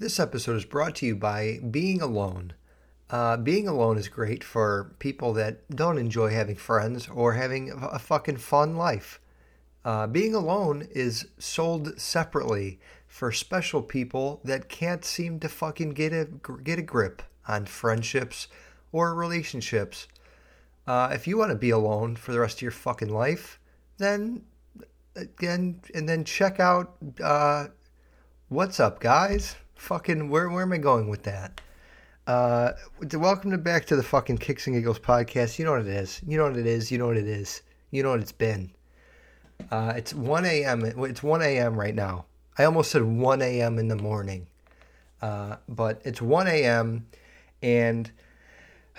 This episode is brought to you by Being Alone. Uh, being alone is great for people that don't enjoy having friends or having a fucking fun life. Uh, being alone is sold separately for special people that can't seem to fucking get a get a grip on friendships or relationships. Uh, if you want to be alone for the rest of your fucking life, then again, and then check out uh, what's up, guys. Fucking, where where am I going with that? Uh, welcome to back to the fucking Kicks and Giggles podcast. You know what it is. You know what it is. You know what it is. You know what it's been. Uh, it's 1 a.m. It's 1 a.m. right now. I almost said 1 a.m. in the morning, uh, but it's 1 a.m. and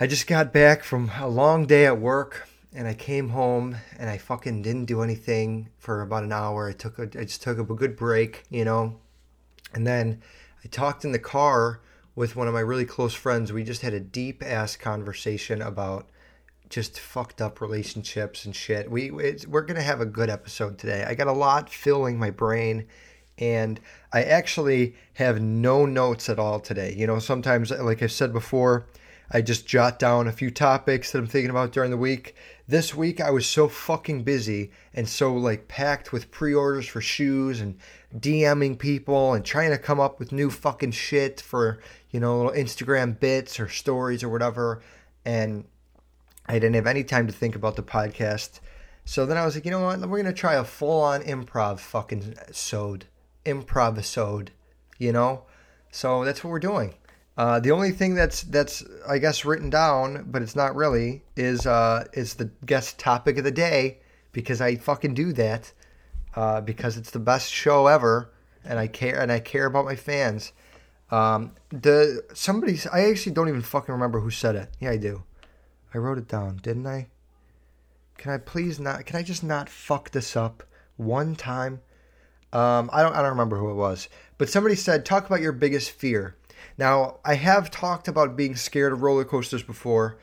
I just got back from a long day at work, and I came home and I fucking didn't do anything for about an hour. I took a, I just took a good break, you know, and then I talked in the car with one of my really close friends. We just had a deep ass conversation about just fucked up relationships and shit. We we're gonna have a good episode today. I got a lot filling my brain, and I actually have no notes at all today. You know, sometimes, like I said before, I just jot down a few topics that I'm thinking about during the week. This week I was so fucking busy and so like packed with pre-orders for shoes and DMing people and trying to come up with new fucking shit for, you know, little Instagram bits or stories or whatever. And I didn't have any time to think about the podcast. So then I was like, you know what? We're gonna try a full-on improv fucking sode, improv sode, you know. So that's what we're doing. Uh, the only thing that's that's I guess written down, but it's not really, is uh, is the guest topic of the day because I fucking do that uh, because it's the best show ever, and I care and I care about my fans. Um, the somebody I actually don't even fucking remember who said it. Yeah, I do. I wrote it down, didn't I? Can I please not? Can I just not fuck this up one time? Um, I don't. I don't remember who it was, but somebody said, "Talk about your biggest fear." Now, I have talked about being scared of roller coasters before,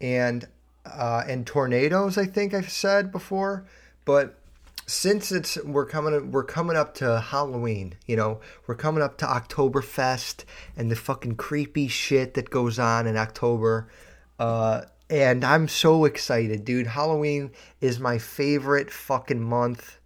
and uh, and tornadoes. I think I've said before, but since it's we're coming we're coming up to Halloween, you know, we're coming up to Oktoberfest and the fucking creepy shit that goes on in October. Uh, and I'm so excited, dude. Halloween is my favorite fucking month.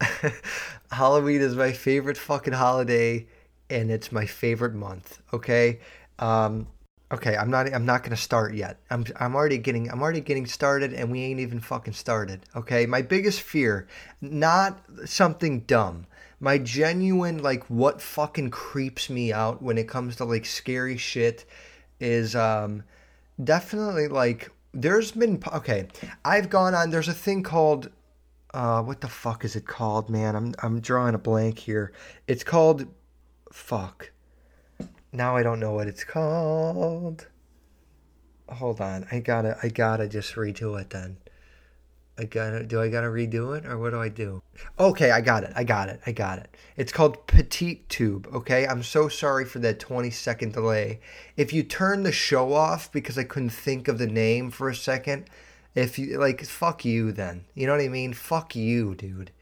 Halloween is my favorite fucking holiday and it's my favorite month, okay? Um okay, I'm not I'm not to start yet. I'm I'm already getting I'm already getting started and we ain't even fucking started, okay? My biggest fear, not something dumb. My genuine like what fucking creeps me out when it comes to like scary shit is um definitely like there's been okay i've gone on there's a thing called uh what the fuck is it called man i'm i'm drawing a blank here it's called fuck now i don't know what it's called hold on i gotta i gotta just redo it then I gotta do I gotta redo it or what do I do? Okay, I got it. I got it. I got it. It's called PetitTube. Okay, I'm so sorry for that 20 second delay. If you turn the show off because I couldn't think of the name for a second, if you like, fuck you then. You know what I mean? Fuck you, dude.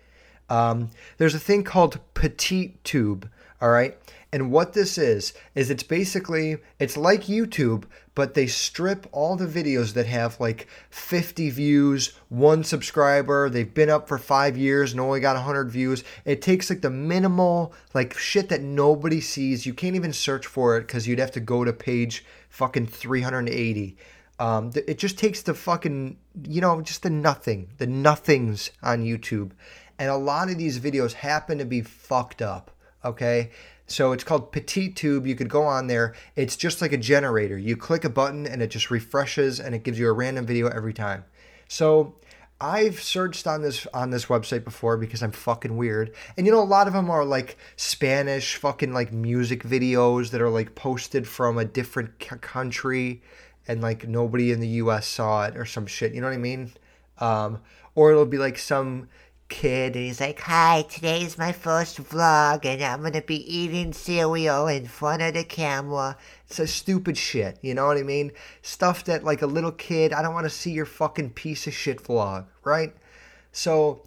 Um, there's a thing called PetitTube. All right. And what this is is it's basically it's like YouTube, but they strip all the videos that have like 50 views, one subscriber, they've been up for 5 years and only got 100 views. It takes like the minimal like shit that nobody sees. You can't even search for it cuz you'd have to go to page fucking 380. Um, it just takes the fucking, you know, just the nothing, the nothings on YouTube. And a lot of these videos happen to be fucked up, okay? So it's called PetitTube. You could go on there. It's just like a generator. You click a button and it just refreshes and it gives you a random video every time. So I've searched on this on this website before because I'm fucking weird. And you know a lot of them are like Spanish fucking like music videos that are like posted from a different c- country and like nobody in the US saw it or some shit. You know what I mean? Um, or it'll be like some kid and he's like, Hi, today's my first vlog and I'm gonna be eating cereal in front of the camera. It's a stupid shit, you know what I mean? Stuff that like a little kid, I don't wanna see your fucking piece of shit vlog, right? So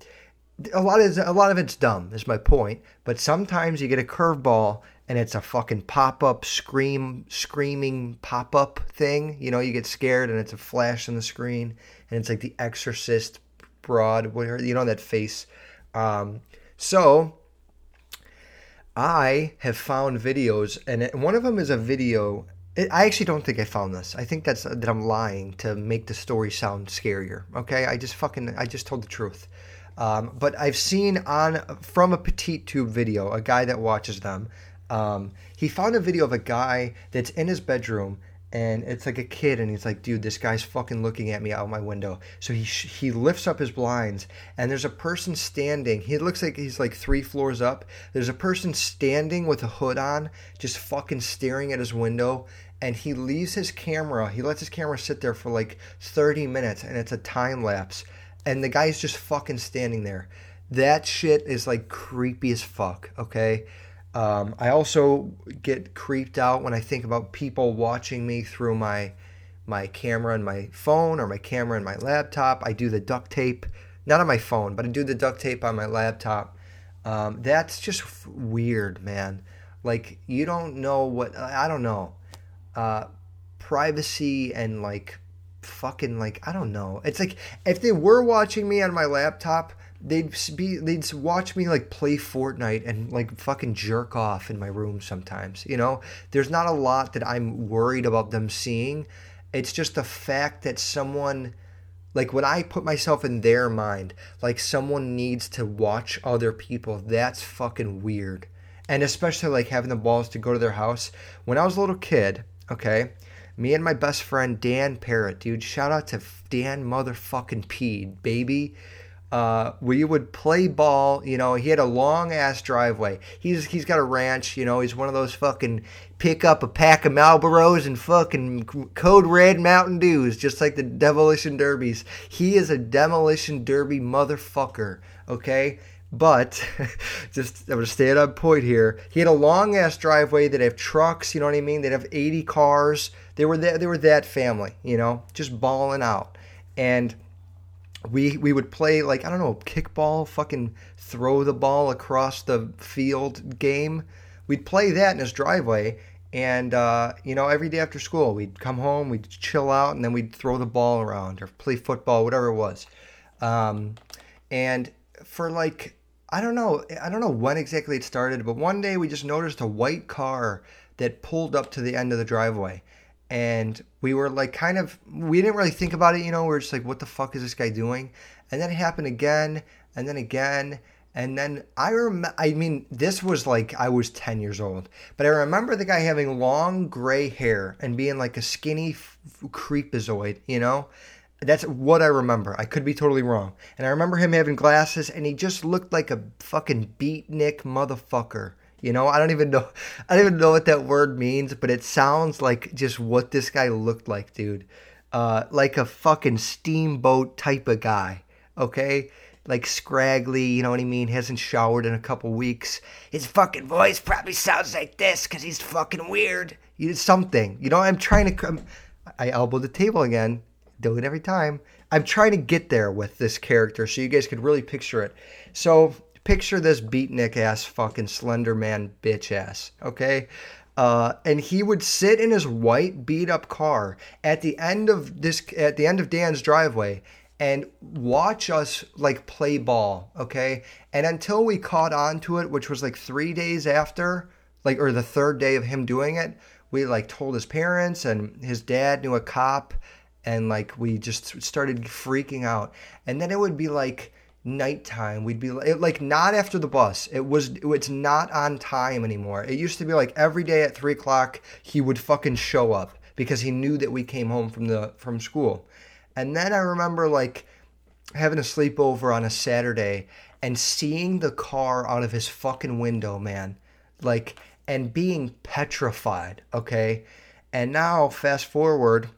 a lot of a lot of it's dumb is my point, but sometimes you get a curveball and it's a fucking pop up scream screaming pop up thing. You know, you get scared and it's a flash on the screen, and it's like the Exorcist broad, whatever you know that face. Um, so I have found videos, and it, one of them is a video. It, I actually don't think I found this. I think that's that I'm lying to make the story sound scarier. Okay, I just fucking I just told the truth. Um, but I've seen on from a petittube video a guy that watches them. Um, he found a video of a guy that's in his bedroom and it's like a kid and he's like dude this guy's fucking looking at me out my window. So he sh- he lifts up his blinds and there's a person standing. He looks like he's like three floors up. There's a person standing with a hood on just fucking staring at his window and he leaves his camera. He lets his camera sit there for like 30 minutes and it's a time lapse and the guy's just fucking standing there. That shit is like creepy as fuck okay um, I also get creeped out when I think about people watching me through my my camera and my phone or my camera and my laptop. I do the duct tape, not on my phone, but I do the duct tape on my laptop. Um, that's just weird, man. Like you don't know what I don't know. Uh, privacy and like fucking like I don't know. It's like if they were watching me on my laptop they'd be they'd watch me like play Fortnite and like fucking jerk off in my room sometimes. You know, there's not a lot that I'm worried about them seeing. It's just the fact that someone like when I put myself in their mind, like someone needs to watch other people, that's fucking weird. And especially like having the balls to go to their house. When I was a little kid, okay, me and my best friend Dan Parrott, dude, shout out to Dan motherfucking P, baby uh, we would play ball. You know, he had a long ass driveway. He's he's got a ranch. You know, he's one of those fucking pick up a pack of Marlboros and fucking Code Red Mountain Dews, just like the demolition derbies. He is a demolition derby motherfucker. Okay. But just I'm gonna stay at a point here. He had a long ass driveway that have trucks, you know what I mean? They'd have 80 cars. They were that they were that family, you know, just balling out. And we we would play like I don't know kickball, fucking throw the ball across the field game. We'd play that in his driveway, and uh, you know every day after school we'd come home, we'd chill out, and then we'd throw the ball around or play football, whatever it was. Um, and for like I don't know, I don't know when exactly it started, but one day we just noticed a white car that pulled up to the end of the driveway and we were like kind of we didn't really think about it you know we are just like what the fuck is this guy doing and then it happened again and then again and then i remember i mean this was like i was 10 years old but i remember the guy having long gray hair and being like a skinny f- creepazoid you know that's what I remember. I could be totally wrong. And I remember him having glasses and he just looked like a fucking beatnik motherfucker. You know, I don't even know I don't even know what that word means, but it sounds like just what this guy looked like, dude. Uh, like a fucking steamboat type of guy. Okay? Like scraggly, you know what I mean? Hasn't showered in a couple weeks. His fucking voice probably sounds like this because he's fucking weird. You something. You know, I'm trying to. I'm, I elbowed the table again. Do it every time. I'm trying to get there with this character so you guys could really picture it. So picture this beatnik ass fucking slender man bitch ass, okay? Uh, and he would sit in his white beat up car at the end of this at the end of Dan's driveway and watch us like play ball, okay? And until we caught on to it, which was like 3 days after, like or the third day of him doing it, we like told his parents and his dad knew a cop and like we just started freaking out. And then it would be like nighttime we'd be like, like not after the bus. It was it's not on time anymore. It used to be like every day at three o'clock he would fucking show up because he knew that we came home from the from school. And then i remember like having a sleepover on a saturday and seeing the car out of his fucking window man. Like and being petrified okay? And now fast forward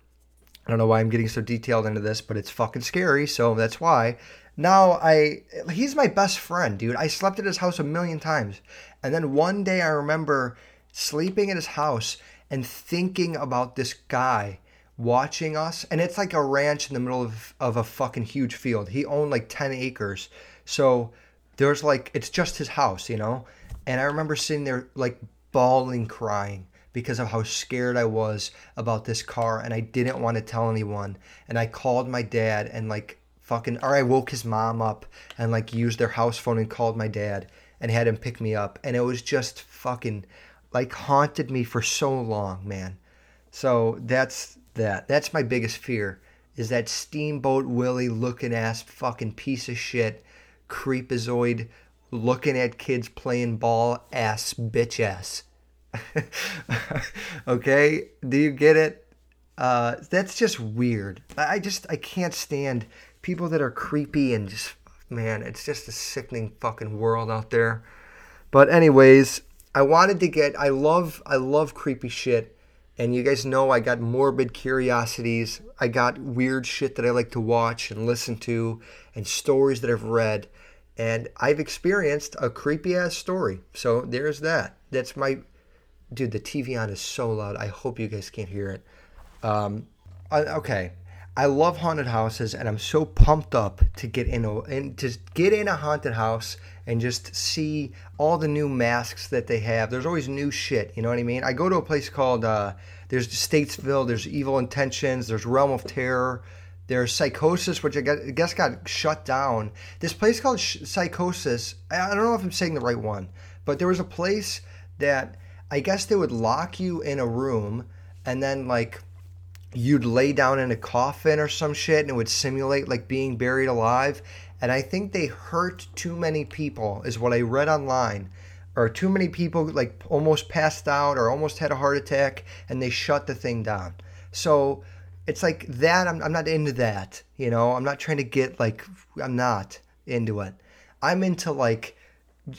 I don't know why I'm getting so detailed into this, but it's fucking scary, so that's why now I he's my best friend, dude. I slept at his house a million times. And then one day I remember sleeping at his house and thinking about this guy watching us and it's like a ranch in the middle of, of a fucking huge field. He owned like 10 acres. So there's like it's just his house, you know? And I remember sitting there like bawling crying because of how scared I was about this car and I didn't want to tell anyone. And I called my dad and like fucking or I woke his mom up and like used their house phone and called my dad and had him pick me up. And it was just fucking like haunted me for so long, man. So that's that. That's my biggest fear is that Steamboat Willie looking ass fucking piece of shit, creepazoid looking at kids playing ball ass bitch ass. okay? Do you get it? Uh, that's just weird. I just I can't stand people that are creepy and just man, it's just a sickening fucking world out there. But anyways, I wanted to get I love I love creepy shit. And you guys know I got morbid curiosities. I got weird shit that I like to watch and listen to and stories that I've read. And I've experienced a creepy ass story. So there's that. That's my dude, the TV on is so loud. I hope you guys can't hear it. Um, okay, I love haunted houses, and I'm so pumped up to get in a and to get in a haunted house and just see all the new masks that they have. There's always new shit. You know what I mean? I go to a place called uh, there's Statesville. There's Evil Intentions. There's Realm of Terror. There's Psychosis, which I guess got shut down. This place called Psychosis. I don't know if I'm saying the right one, but there was a place that I guess they would lock you in a room and then like you'd lay down in a coffin or some shit and it would simulate like being buried alive. And I think they hurt too many people, is what I read online. Or too many people like almost passed out or almost had a heart attack and they shut the thing down. So it's like that. I'm, I'm not into that. You know, I'm not trying to get like, I'm not into it. I'm into like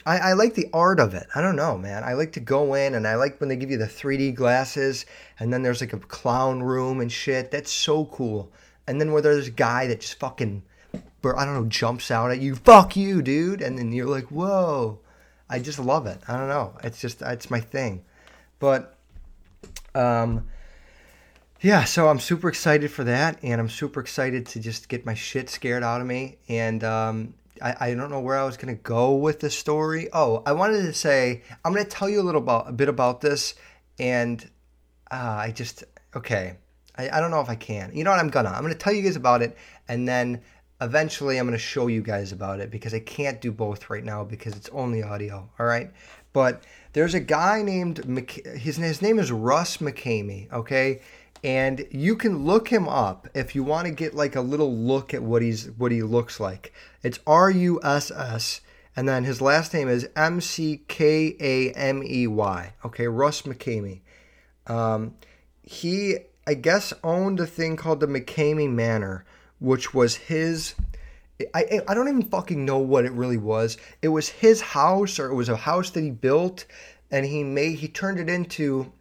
I, I, like the art of it. I don't know, man. I like to go in and I like when they give you the 3D glasses and then there's like a clown room and shit. That's so cool. And then where there's a guy that just fucking, I don't know, jumps out at you. Fuck you, dude. And then you're like, whoa. I just love it. I don't know. It's just, it's my thing. But, um, yeah, so I'm super excited for that, and I'm super excited to just get my shit scared out of me. And um, I, I don't know where I was going to go with the story. Oh, I wanted to say I'm going to tell you a little about a bit about this, and uh, I just okay. I, I don't know if I can. You know what? I'm gonna. I'm gonna tell you guys about it, and then eventually I'm gonna show you guys about it because I can't do both right now because it's only audio. All right, but there's a guy named his his name is Russ McKamey. Okay, and you can look him up if you want to get like a little look at what he's what he looks like. It's R U S S, and then his last name is M C K A M E Y. Okay, Russ McKamey. Um, he, I guess, owned a thing called the McKamey Manor, which was his. I, I don't even fucking know what it really was. It was his house, or it was a house that he built, and he made he turned it into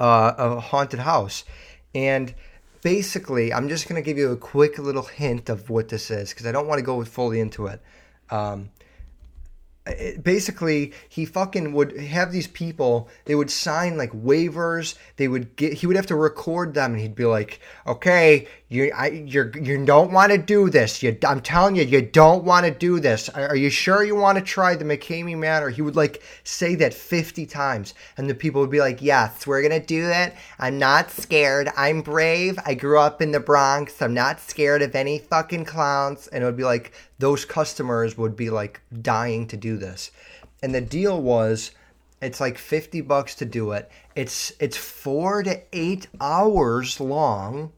uh, a haunted house. And basically, I'm just going to give you a quick little hint of what this is because I don't want to go fully into it. Um, basically he fucking would have these people they would sign like waivers they would get he would have to record them and he'd be like okay you I you're you don't want to do this. You I'm telling you you don't want to do this. Are, are you sure you want to try the McKamey Manor he would like say that 50 times and the people would be like yes we're to do it. I'm not scared. I'm brave. I grew up in the Bronx. I'm not scared of any fucking clowns. And it would be like those customers would be like dying to do this. And the deal was it's like 50 bucks to do it. It's it's 4 to 8 hours long.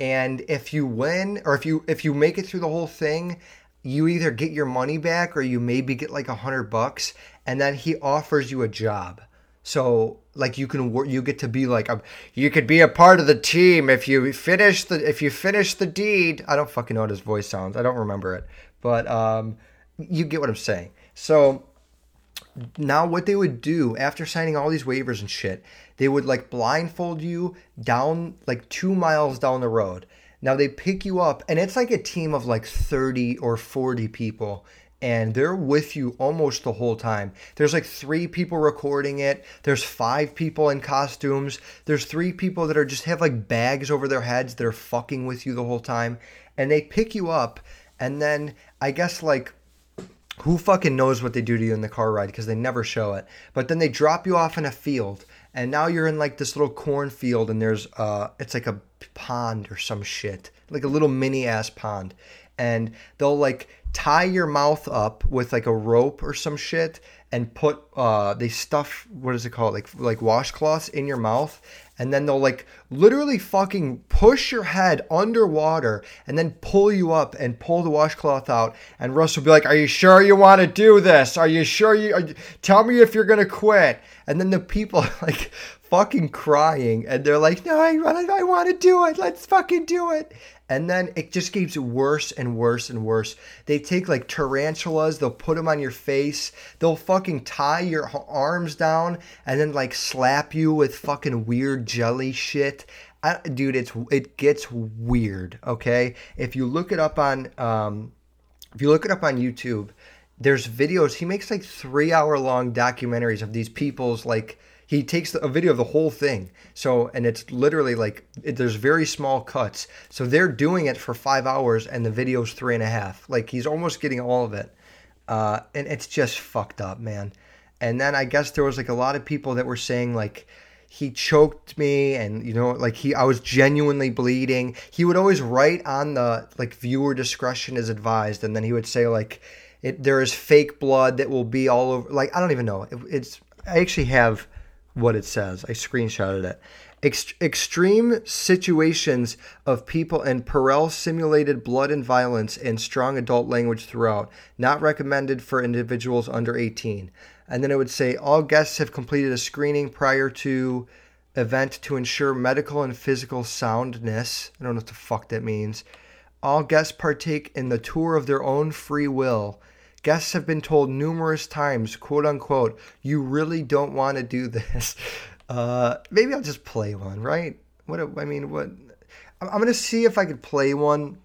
And if you win or if you if you make it through the whole thing, you either get your money back or you maybe get like a 100 bucks and then he offers you a job. So like you can work, you get to be like a, you could be a part of the team if you finish the if you finish the deed. I don't fucking know what his voice sounds. I don't remember it, but um, you get what I'm saying. So now what they would do after signing all these waivers and shit, they would like blindfold you down like two miles down the road. Now they pick you up, and it's like a team of like 30 or 40 people and they're with you almost the whole time. There's like three people recording it. There's five people in costumes. There's three people that are just have like bags over their heads that are fucking with you the whole time. And they pick you up, and then I guess like who fucking knows what they do to you in the car ride because they never show it. But then they drop you off in a field, and now you're in like this little cornfield, and there's uh, it's like a pond or some shit, like a little mini ass pond, and they'll like tie your mouth up with like a rope or some shit and put uh they stuff what is it called? Like like washcloths in your mouth and then they'll like literally fucking push your head underwater and then pull you up and pull the washcloth out. And Russ will be like are you sure you want to do this? Are you sure you, you tell me if you're gonna quit. And then the people like fucking crying and they're like no I, I want to do it let's fucking do it and then it just gets worse and worse and worse. They take like tarantulas, they'll put them on your face, they'll fucking tie your arms down and then like slap you with fucking weird jelly shit. I, dude, it's it gets weird. Okay, if you look it up on um, if you look it up on YouTube, there's videos. He makes like three hour long documentaries of these people's like he takes a video of the whole thing. So, and it's literally like it, there's very small cuts. So they're doing it for five hours, and the video's three and a half. Like he's almost getting all of it, uh, and it's just fucked up, man. And then I guess there was like a lot of people that were saying like he choked me and you know like he I was genuinely bleeding. He would always write on the like viewer discretion is advised and then he would say like it there is fake blood that will be all over like I don't even know. It, it's I actually have what it says. I screenshotted it. Ext- extreme situations of people and Perel simulated blood and violence and strong adult language throughout. Not recommended for individuals under 18. And then it would say all guests have completed a screening prior to event to ensure medical and physical soundness. I don't know what the fuck that means. All guests partake in the tour of their own free will Guests have been told numerous times, quote unquote, you really don't want to do this. Uh, maybe I'll just play one, right? What I mean, what I'm gonna see if I could play one,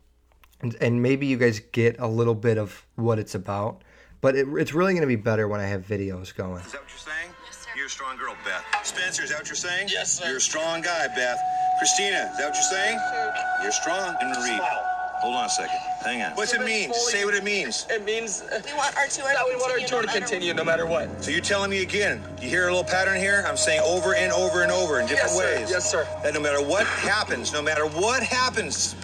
and, and maybe you guys get a little bit of what it's about. But it, it's really gonna be better when I have videos going. Is that what you're saying? Yes, sir. You're a strong girl, Beth. Spencer, is that what you're saying? Yes, sir. You're a strong guy, Beth. Christina, is that what you're saying? Sure. You're strong. And Marie. Smile. Hold on a second. Hang on. What's it mean? Say what it means. It means uh, We want our tour that to we want our continue tour no to matter continue no matter what. So you're telling me again? You hear a little pattern here? I'm saying over and over and over in different Yes, sir. ways. Yes, sir. That no matter what happens, no matter what happens,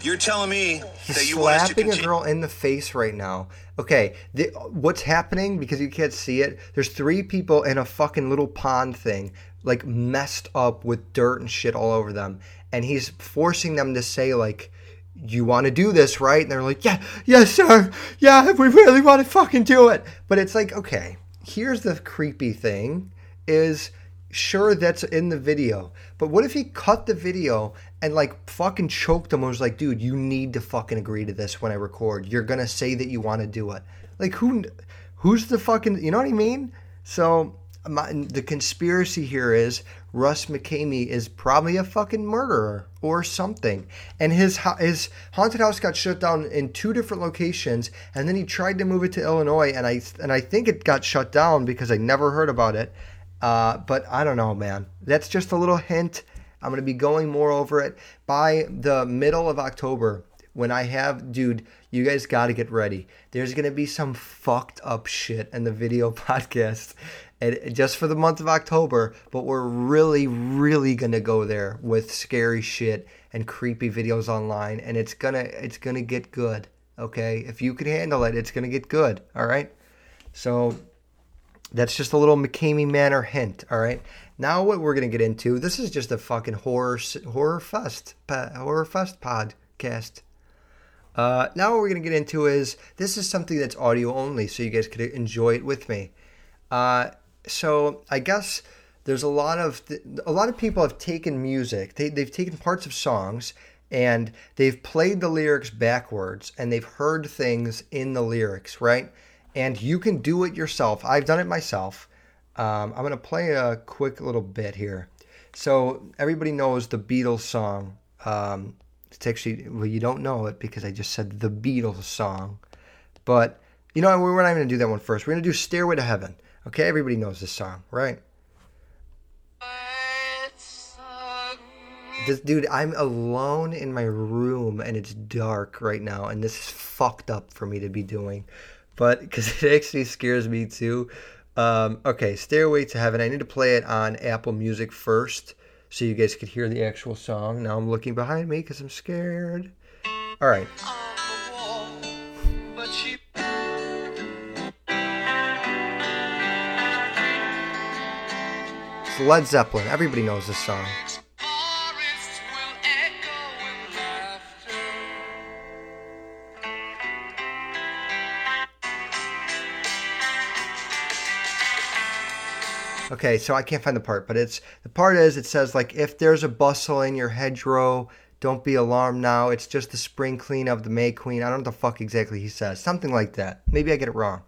you're telling me He's that you want us to slapping a girl in the face right now. Okay, the, what's happening because you can't see it? There's three people in a fucking little pond thing, like messed up with dirt and shit all over them, and he's forcing them to say like, "You want to do this, right?" And they're like, "Yeah, yes, sir. Yeah, if we really want to fucking do it." But it's like, okay, here's the creepy thing: is sure that's in the video but what if he cut the video and like fucking choked him and was like dude you need to fucking agree to this when i record you're gonna say that you want to do it like who who's the fucking you know what i mean so my, the conspiracy here is russ mckamey is probably a fucking murderer or something and his his haunted house got shut down in two different locations and then he tried to move it to illinois and i and i think it got shut down because i never heard about it uh, but I don't know, man. That's just a little hint. I'm to be going more over it by the middle of October when I have, dude, you guys got to get ready. There's going to be some fucked up shit in the video podcast just for the month of October, but we're really, really to go there with scary shit and creepy videos online and it's to, it's to get good. Okay. If you can handle it, it's to get good. All right. So that's just a little McKamey Manor hint, all right? Now what we're to get into, this is just a fucking horror horror fest horror fest podcast. Uh, now what we're to get into is this is something that's audio only so you guys could enjoy it with me. Uh, so I guess there's a lot of a lot of people have taken music. They they've taken parts of songs and they've played the lyrics backwards and they've heard things in the lyrics, right? and you can do it yourself. I've done it myself. Um, I'm going to play a quick little bit here. So, everybody knows the Beatles song. Um, it's actually, well, you don't know it because I just said the Beatles song. But, you know, we're not even going to do that one first. We're going to do Stairway to Heaven. Okay, everybody knows this song, right? This, dude, I'm alone in my room and it's dark right now, and this is fucked up for me to be doing. but because it actually scares me too. Um, okay, Stairway to Heaven. I need to play it on Apple Music first so you guys could hear the actual song. Now I'm looking behind me because I'm scared. All right. Led Zeppelin. Everybody knows this song. Okay, so I can't find the part, but it's the part is it says like if there's a bustle in your hedgerow, don't be alarmed now. It's just the spring clean of the May Queen. I don't know what the fuck exactly he says. Something like that. Maybe I get it wrong.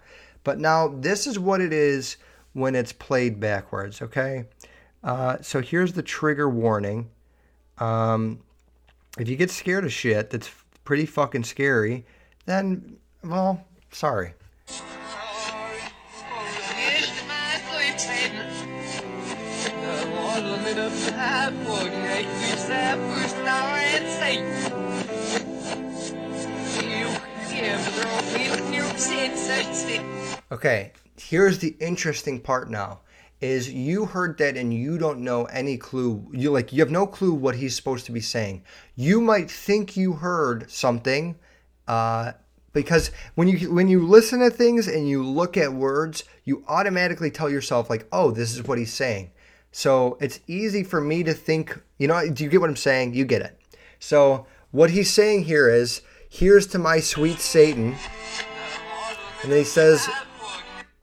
But now this is what it is when it's played backwards, okay? Uh, so here's the trigger warning. Um, if you get scared of shit that's pretty fucking scary, then, well, sorry. Okay, here's the interesting part now is you heard that and you don't know any clue. You like you have no clue what he's supposed to be saying. You might think you heard something uh, because when you when you listen to things and you look at words you automatically tell yourself like oh this is what he's saying. So it's easy for me to think you know do you get what i'm saying? You get it. So what he's saying here is here's to my sweet satan. And then he says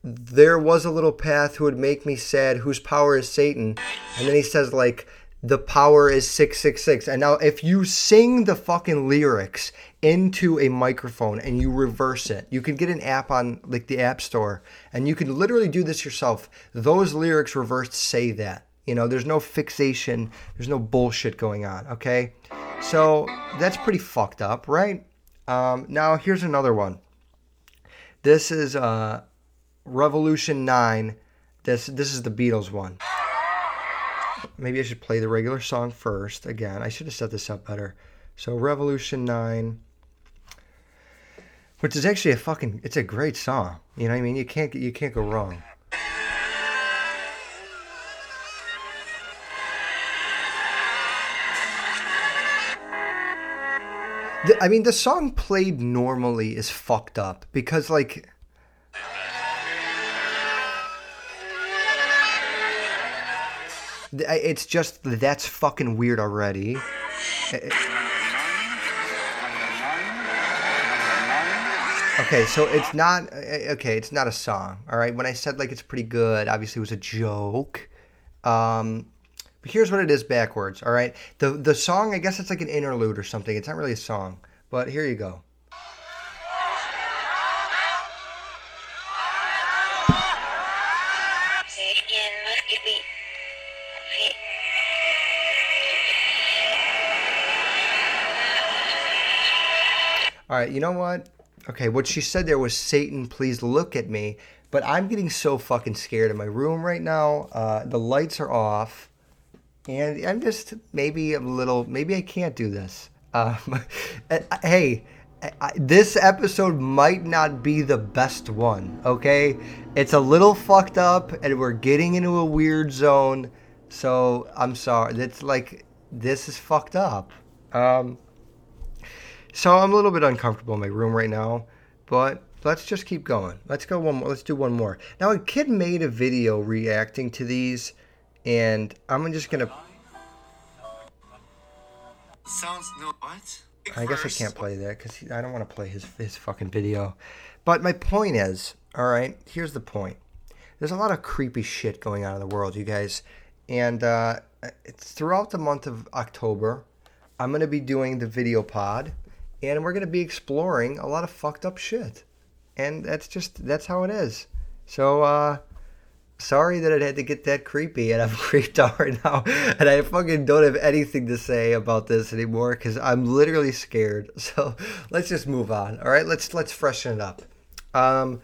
there was a little path who would make me sad, whose power is Satan. And then he says, like, the power is 666. And now, if you sing the fucking lyrics into a microphone and you reverse it, you can get an app on, like, the App Store, and you can literally do this yourself. Those lyrics reversed say that. You know, there's no fixation, there's no bullshit going on, okay? So that's pretty fucked up, right? Um, now, here's another one. This is uh, Revolution 9. This this is the Beatles one. Maybe I should play the regular song first. Again, I should have set this up better. So Revolution 9 which is actually a fucking it's a great song. You know what I mean? You can't get you can't go wrong. I mean, the song played normally is fucked up because, like, It's just that's fucking weird already. Okay, so it's not okay. It's not a song. All right. When I said like it's pretty good, obviously it was a joke. Um, but here's what it is backwards. All right. The the song, I guess it's like an interlude or something. It's not really a song. But here you go. All right, you know what? Okay, what she said there was Satan, please look at me. But I'm getting so fucking scared in my room right now. Uh, the lights are off, and I'm just maybe a little. Maybe I can't do this. Um, hey, I, this episode might not be the best one. Okay, it's a little fucked up, and we're getting into a weird zone. So I'm sorry. That's like this is fucked up. Um, so I'm a little bit uncomfortable in my room right now, but let's just keep going. Let's go one more. Let's do one more. Now, a kid made a video reacting to these, and I'm just gonna. Sounds no what? I guess I can't play that because I don't want to play his his fucking video. But my point is, all right. Here's the point. There's a lot of creepy shit going on in the world, you guys, and uh, it's throughout the month of October. I'm gonna be doing the video pod and we're going to be exploring a lot of fucked up shit. And that's just that's how it is. So uh sorry that it had to get that creepy and I'm creeped out right now and I fucking don't have anything to say about this anymore cuz I'm literally scared. So let's just move on. All right? Let's let's freshen it up. Um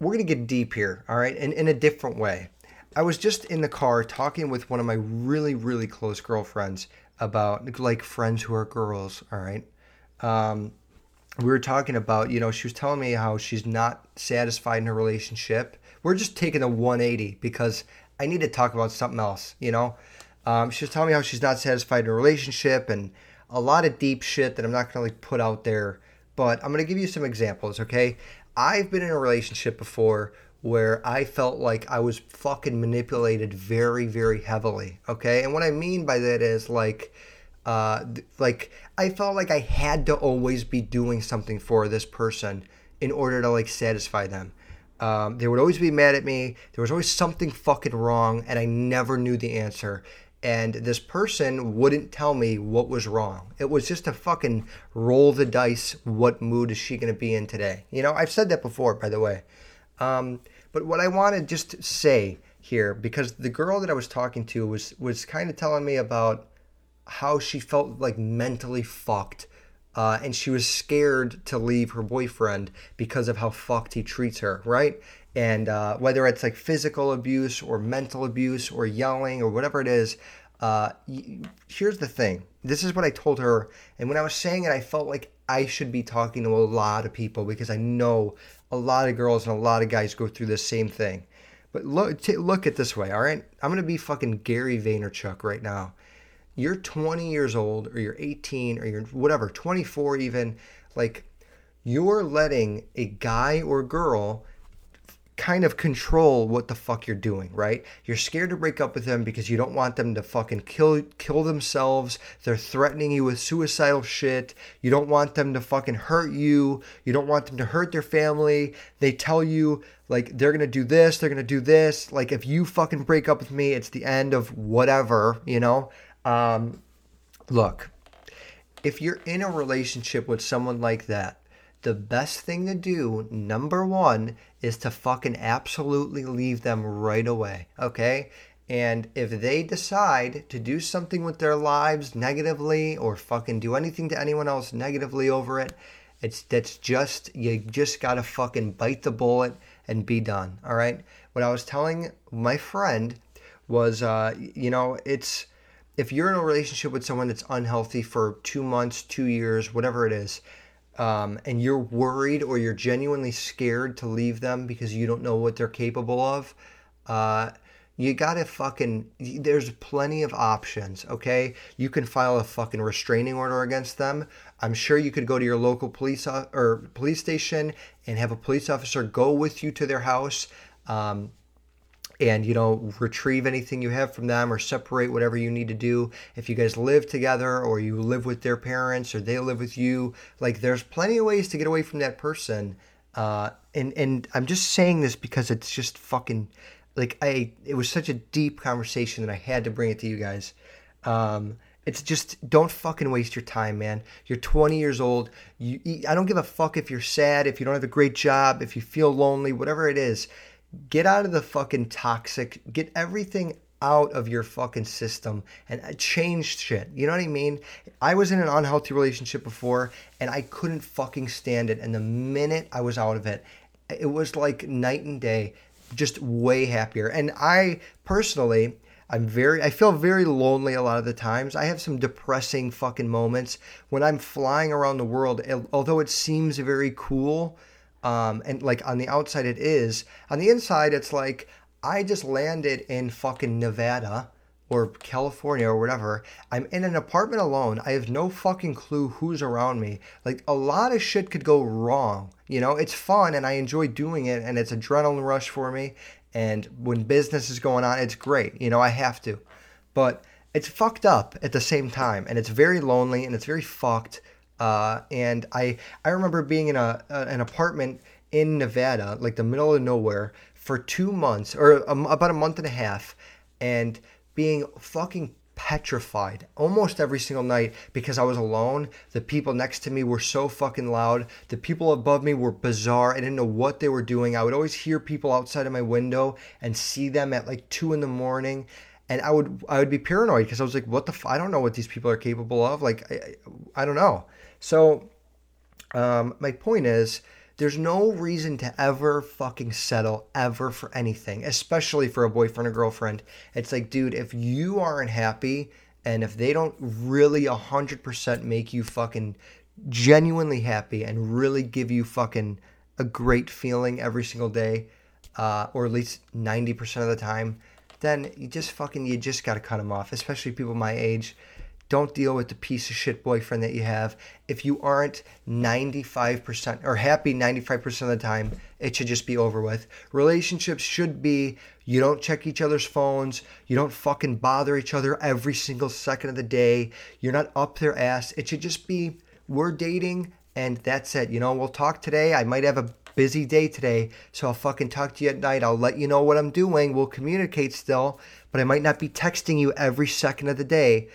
we're going to get deep here, all right? And in a different way. I was just in the car talking with one of my really really close girlfriends about like friends who are girls, all right? Um, we were talking about, you know, she was telling me how she's not satisfied in her relationship. We're just taking a 180 because I need to talk about something else, you know? Um, she was telling me how she's not satisfied in her relationship and a lot of deep shit that I'm not going to like put out there, but I'm going to give you some examples, okay? I've been in a relationship before where I felt like I was fucking manipulated very, very heavily, okay? And what I mean by that is like, uh, like I felt like I had to always be doing something for this person in order to like satisfy them. Um, they would always be mad at me. There was always something fucking wrong, and I never knew the answer. And this person wouldn't tell me what was wrong. It was just a fucking roll the dice. What mood is she going to be in today? You know, I've said that before, by the way. Um, but what I want to just say here, because the girl that I was talking to was was kind of telling me about how she felt like mentally fucked. Uh, and she was scared to leave her boyfriend because of how fucked he treats her, right? And uh, whether it's like physical abuse or mental abuse or yelling or whatever it is, uh, here's the thing. This is what I told her. And when I was saying it, I felt like I should be talking to a lot of people because I know a lot of girls and a lot of guys go through the same thing. But look, t- look at this way, all right? I'm gonna be fucking Gary Vaynerchuk right now you're 20 years old or you're 18 or you're whatever, 24 even, like you're letting a guy or girl kind of control what the fuck you're doing, right? You're scared to break up with them because you don't want them to fucking kill kill themselves. They're threatening you with suicidal shit. You don't want them to fucking hurt you. You don't want them to hurt their family. They tell you like they're going to do this, they're going to do this. Like if you fucking break up with me, it's the end of whatever, you know? Um, look, if you're in a relationship with someone like that, the best thing to do, number one, is to fucking absolutely leave them right away. Okay? And if they decide to do something with their lives negatively or fucking do anything to anyone else negatively over it, it's that's just you just gotta fucking bite the bullet and be done. All right. What I was telling my friend was, uh, you know, it's if you're in a relationship with someone that's unhealthy for two months, two years, whatever it is, um, and you're worried or you're genuinely scared to leave them because you don't know what they're capable of, uh, you gotta fucking. There's plenty of options, okay? You can file a fucking restraining order against them. I'm sure you could go to your local police or police station and have a police officer go with you to their house. Um, and you know retrieve anything you have from them or separate whatever you need to do if you guys live together or you live with their parents or they live with you like there's plenty of ways to get away from that person uh, and and i'm just saying this because it's just fucking like i it was such a deep conversation that i had to bring it to you guys um, it's just don't fucking waste your time, man. You're 20 years old. You, I don't give a fuck if you're sad, if you don't have a great job, if you feel lonely, whatever it is get out of the fucking toxic, get everything out of your fucking system and uh, change shit. You know what I mean? I was in an unhealthy relationship before and I couldn't fucking stand it. And the minute I was out of it, it was like night and day, just way happier. And I personally, I'm very, I feel very lonely a lot of the times. I have some depressing fucking moments when I'm flying around the world, although it seems very cool um, and like on the outside it is. On the inside, it's like I just landed in fucking Nevada or California or whatever. I'm in an apartment alone. I have no fucking clue who's around me. Like a lot of shit could go wrong. You know, it's fun and I enjoy doing it and it's adrenaline rush for me. And when business is going on, it's great. You know, I have to. But it's fucked up at the same time and it's very lonely and it's very fucked uh, and I I remember being in a, an apartment in Nevada, like the middle of nowhere, for two months or about a month and a half, and being fucking petrified almost every single night because I was alone. The people next to me were so fucking loud. The people above me were bizarre. I didn't know what they were doing. I would always hear people outside of my window and see them at like two in the morning and I would I would be paranoid because I was like, what the f- I don't know what these people are capable of. Like I, I don't know. So um, my point is, there's no reason to ever fucking settle ever for anything, especially for a boyfriend or girlfriend. It's like, dude, if you aren't happy and if they don't really 100% make you fucking genuinely happy and really give you fucking a great feeling every single day, uh, or at least 90% of the time, then you just fucking, you just got to cut them off, especially people my age. Don't deal with the piece of shit boyfriend that you have. If you aren't 95% or happy 95% of the time, it should just be over with. Relationships should be you don't check each other's phones, you don't fucking bother each other every single second of the day, you're not up their ass. It should just be we're dating and that's it. You know, we'll talk today. I might have a busy day today, so I'll fucking talk to you at night. I'll let you know what I'm doing. We'll communicate still, but I might not be texting you every second of the day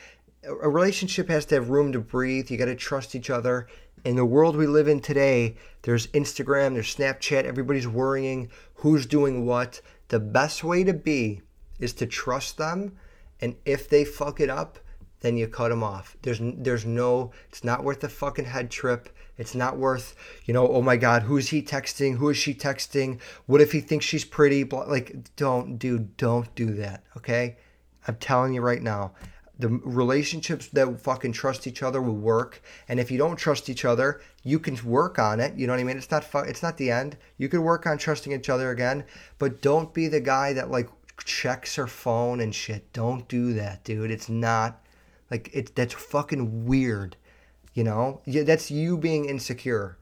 a relationship has to have room to breathe. You got to trust each other. In the world we live in today, there's Instagram, there's Snapchat, everybody's worrying who's doing what. The best way to be is to trust them, and if they fuck it up, then you cut them off. There's there's no it's not worth the fucking head trip. It's not worth, you know, oh my god, who's he texting? Who is she texting? What if he thinks she's pretty? Like don't dude, don't do that, okay? I'm telling you right now the relationships that fucking trust each other will work. And if you don't trust each other you can work on it. You know what i mean? It's not fu- it's not the end. You can work on trusting each other again but don't be the guy that like checks her phone and shit. Don't do that dude. It's not like it that's fucking weird you know? Yeah, that's you being insecure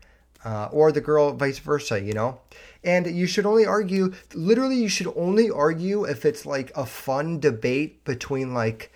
uh, or the girl vice versa you know? And you should only argue literally you should only argue if it's like a fun debate between like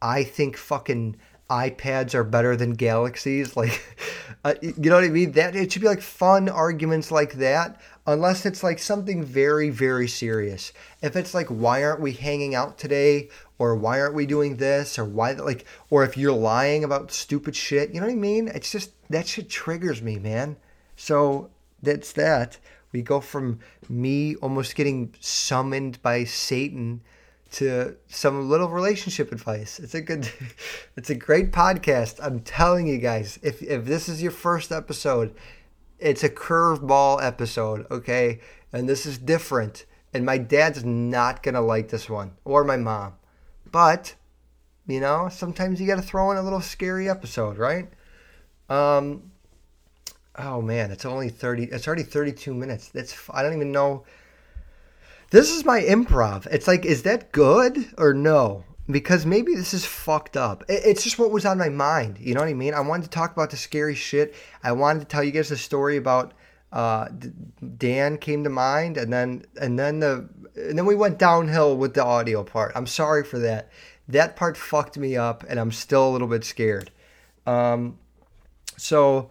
I think fucking iPads are better than galaxies. Like, uh, you know what I mean? That it should be like fun arguments like that, unless it's like something very, very serious. If it's like, why aren't we hanging out today? Or why aren't we doing this? Or why, like, or if you're lying about stupid shit, you know what I mean? It's just that shit triggers me, man. So that's that. We go from me almost getting summoned by Satan to some little relationship advice. It's a good, it's a great podcast. I'm telling you guys, if if this is your first episode, it's a curveball episode, okay? And this is different. And my dad's not gonna like this one, or my mom. But, you know, sometimes you gotta throw in a little scary episode, right? Um. Oh man, it's only thirty. It's already thirty-two minutes. That's I don't even know this is my improv. It's like, is that good or no? Because maybe this is fucked up. It's just what was on my mind. You know what I mean? I wanted to talk about the scary shit. I wanted to tell you guys a story about uh, Dan came to mind, and then and then the and then we went downhill with the audio part. I'm sorry for that. That part fucked me up, and I'm still a little bit scared. Um, so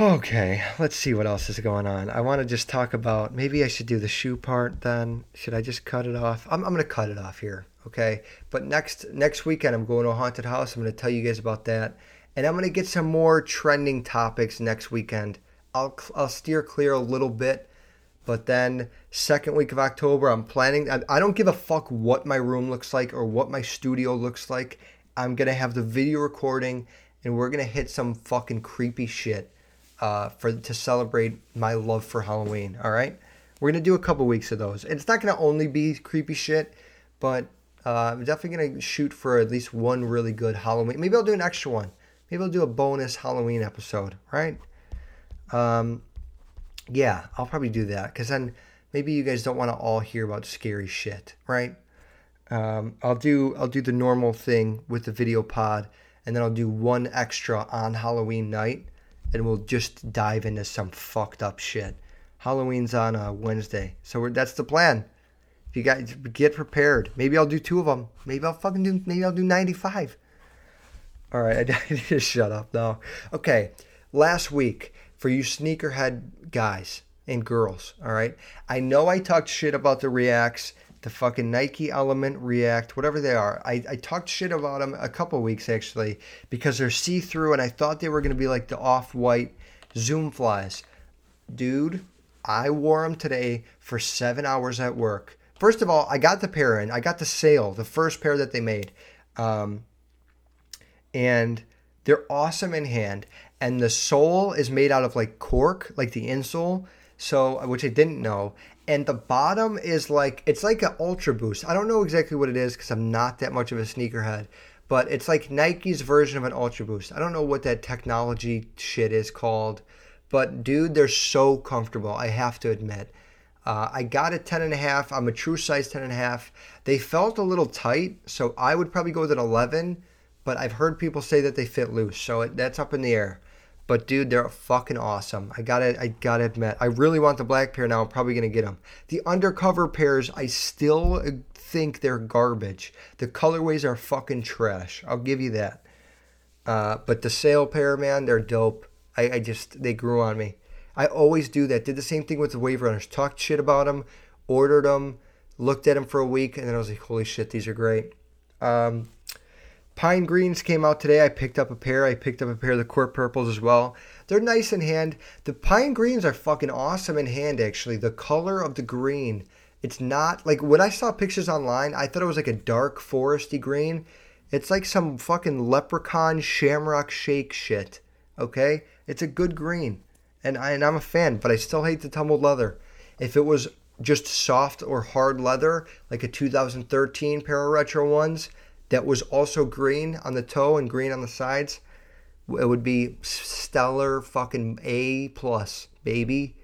Okay, let's see what else is going on. I want to just talk about maybe I should do the shoe part then. Should I just cut it off? I'm, I'm going to cut it off here, okay? But next next weekend I'm going to a haunted house. I'm going to tell you guys about that. And I'm going to get some more trending topics next weekend. I'll I'll steer clear a little bit, but then second week of October I'm planning I, I don't give a fuck what my room looks like or what my studio looks like. I'm going to have the video recording and we're going to hit some fucking creepy shit uh, for to celebrate my love for Halloween. All right, we're gonna do a couple weeks of those. It's not gonna only be creepy shit, but uh, I'm definitely gonna shoot for at least one really good Halloween. Maybe I'll do an extra one. Maybe I'll do a bonus Halloween episode. Right? Um, yeah, I'll probably do that because then maybe you guys don't want to all hear about scary shit, right? Um, I'll do I'll do the normal thing with the video pod, and then I'll do one extra on Halloween night and we'll just dive into some fucked up shit. Halloween's on a Wednesday, so that's the plan. If you guys get prepared, maybe I'll do two of them. Maybe I'll fucking do. Maybe I'll do ninety-five. All right, I need to shut up now. Okay, last week for you sneakerhead guys and girls. All right, I know I talked shit about the Reacts the fucking Nike Element React, whatever they are. I, I talked shit about them a couple weeks actually because they're see through and I thought they were going to be like the off white Zoom flies. Dude, I wore them today for seven hours at work. First of all, I got the pair in, I got the sail, the first pair that they made. Um, and they're awesome in hand. And the sole is made out of like cork, like the insole. So, which I didn't know and the bottom is like it's like an ultra boost i don't know exactly what it is because i'm not that much of a sneakerhead but it's like Nike's version of an Ultra Boost. I don't know what that technology shit is called, but dude, they're so comfortable. I have to admit. Uh, I got a 10 and a half. I'm a true size 10 and a half. They felt a little tight, so I would probably go with an 11, but I've heard people say that they fit loose, so it, that's up in the air. But dude, they're fucking awesome. I gotta, I gotta admit, I really want the black pair now. I'm probably gonna get them. The undercover pairs, I still think they're garbage. The colorways are fucking trash. I'll give you that. Uh, but the sail pair, man, they're dope. I, I just, they grew on me. I always do that. Did the same thing with the wave runners. Talked shit about them, ordered them, looked at them for a week, and then I was like, holy shit, these are great. Um, Pine Greens came out today. I picked up a pair. I picked up a pair of the Court Purples as well. They're nice in hand. The Pine Greens are fucking awesome in hand, actually. The color of the green. It's not like when I saw pictures online, I thought it was like a dark foresty green. It's like some fucking leprechaun shamrock shake shit. Okay? It's a good green. And, I, and I'm a fan, but I still hate the tumbled leather. If it was just soft or hard leather, like a 2013 pair of retro ones, that was also green on the toe and green on the sides, it would be stellar fucking A plus, baby.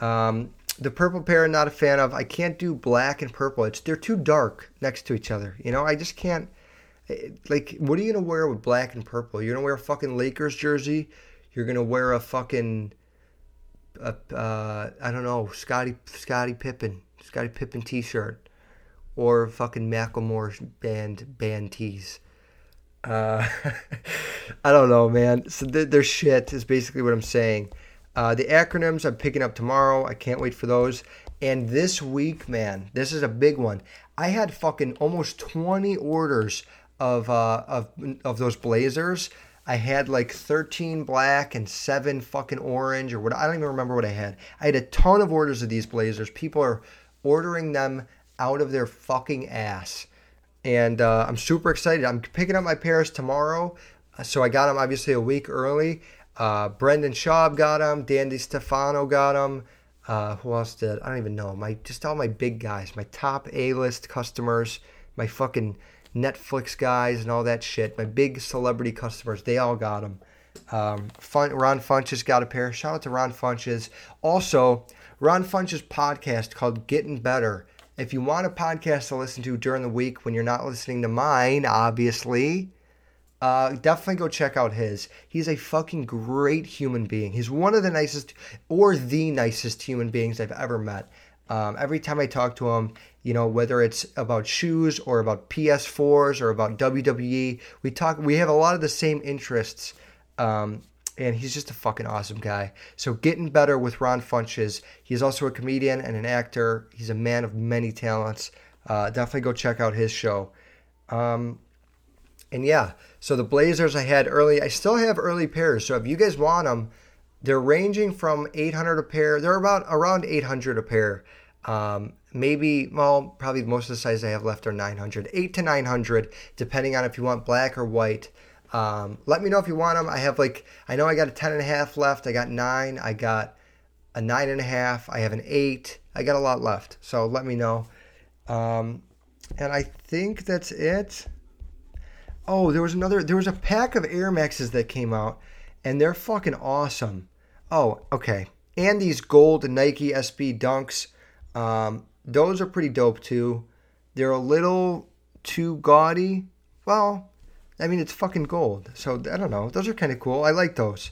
Um, the purple pair, not a fan of. I can't do black and purple. It's they're too dark next to each other. You know, I just can't. Eh, like, what are you gonna wear with black and purple? You're gonna wear a fucking Lakers jersey. You're gonna wear a fucking, uh, uh, I don't know, Scottie Scottie Pippen, Scottie Pippen T-shirt or fucking Macklemore band band tees. Uh, I don't know, man. So th- their shit is basically what I'm saying. Uh, the acronyms I'm picking up tomorrow. I can't wait for those. And this week, man, this is a big one. I had fucking almost 20 orders of uh, of of those blazers. I had like 13 black and seven fucking orange or what. I don't even remember what I had. I had a ton of orders of these blazers. People are ordering them out of their fucking ass. And uh, I'm super excited. I'm picking up my pairs tomorrow. So I got them obviously a week early. Uh, Brendan Schaub got them. Dandy Stefano got them. Uh, who else did? I don't even know. My just all my big guys, my top A-list customers, my fucking Netflix guys and all that shit. My big celebrity customers, they all got them. Um, Fun, Ron Funches got a pair. Shout out to Ron Funches. Also, Ron Funches podcast called Getting Better if you want a podcast to listen to during the week when you're not listening to mine, obviously, uh, definitely go check out his. He's a fucking great human being. He's one of the nicest, or the nicest human beings I've ever met. Um, every time I talk to him, you know, whether it's about shoes or about PS4s or about WWE, we talk. We have a lot of the same interests. Um, and he's just a fucking awesome guy. So getting better with Ron Funches. He's also a comedian and an actor. He's a man of many talents. Uh, definitely go check out his show. Um, and yeah, so the Blazers I had early. I still have early pairs. So if you guys want them, they're ranging from 800 a pair. They're about around 800 a pair. Um, maybe well, probably most of the sizes I have left are 900, 8 to 900, depending on if you want black or white. Um, let me know if you want them. I have like, I know I got a 10 and a half left. I got nine. I got a nine and a half. I have an eight. I got a lot left. So let me know. Um, and I think that's it. Oh, there was another, there was a pack of Air Maxes that came out and they're fucking awesome. Oh, okay. And these gold Nike SB Dunks. Um, those are pretty dope too. They're a little too gaudy. Well, I mean, it's fucking gold. So I don't know. Those are kind of cool. I like those.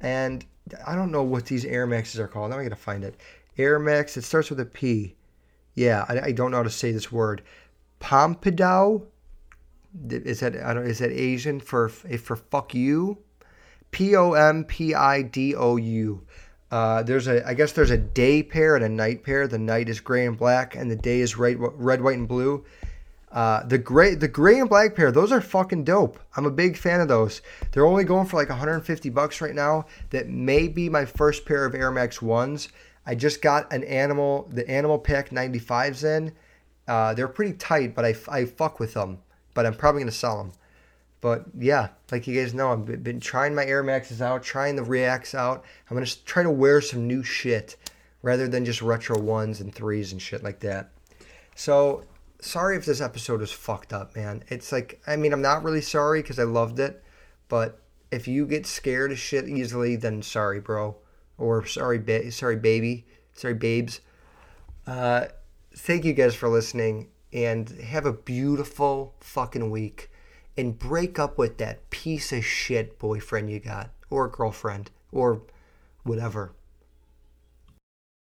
And I don't know what these Air Maxes are called. Now I gotta find it. Air Max. It starts with a P. Yeah, I, I don't know how to say this word. Pompidou. Is that I don't is that Asian for for fuck you? P O M P I D O U. Uh, there's a I guess there's a day pair and a night pair. The night is gray and black, and the day is red, red, white, and blue. Uh, the gray, the gray and black pair, those are fucking dope. I'm a big fan of those. They're only going for like 150 bucks right now. That may be my first pair of Air Max ones. I just got an animal, the Animal Pack 95s in. Uh, they're pretty tight, but I, I fuck with them. But I'm probably gonna sell them. But yeah, like you guys know, I've been trying my Air Maxes out, trying the Reacts out. I'm gonna try to wear some new shit rather than just retro ones and threes and shit like that. So sorry if this episode was fucked up, man. It's like, I mean, I'm not really sorry because I loved it, but if you get scared of shit easily, then sorry, bro, or sorry, ba- sorry, baby, sorry, babes. Uh, thank you guys for listening, and have a beautiful fucking week, and break up with that piece of shit boyfriend you got, or girlfriend, or whatever.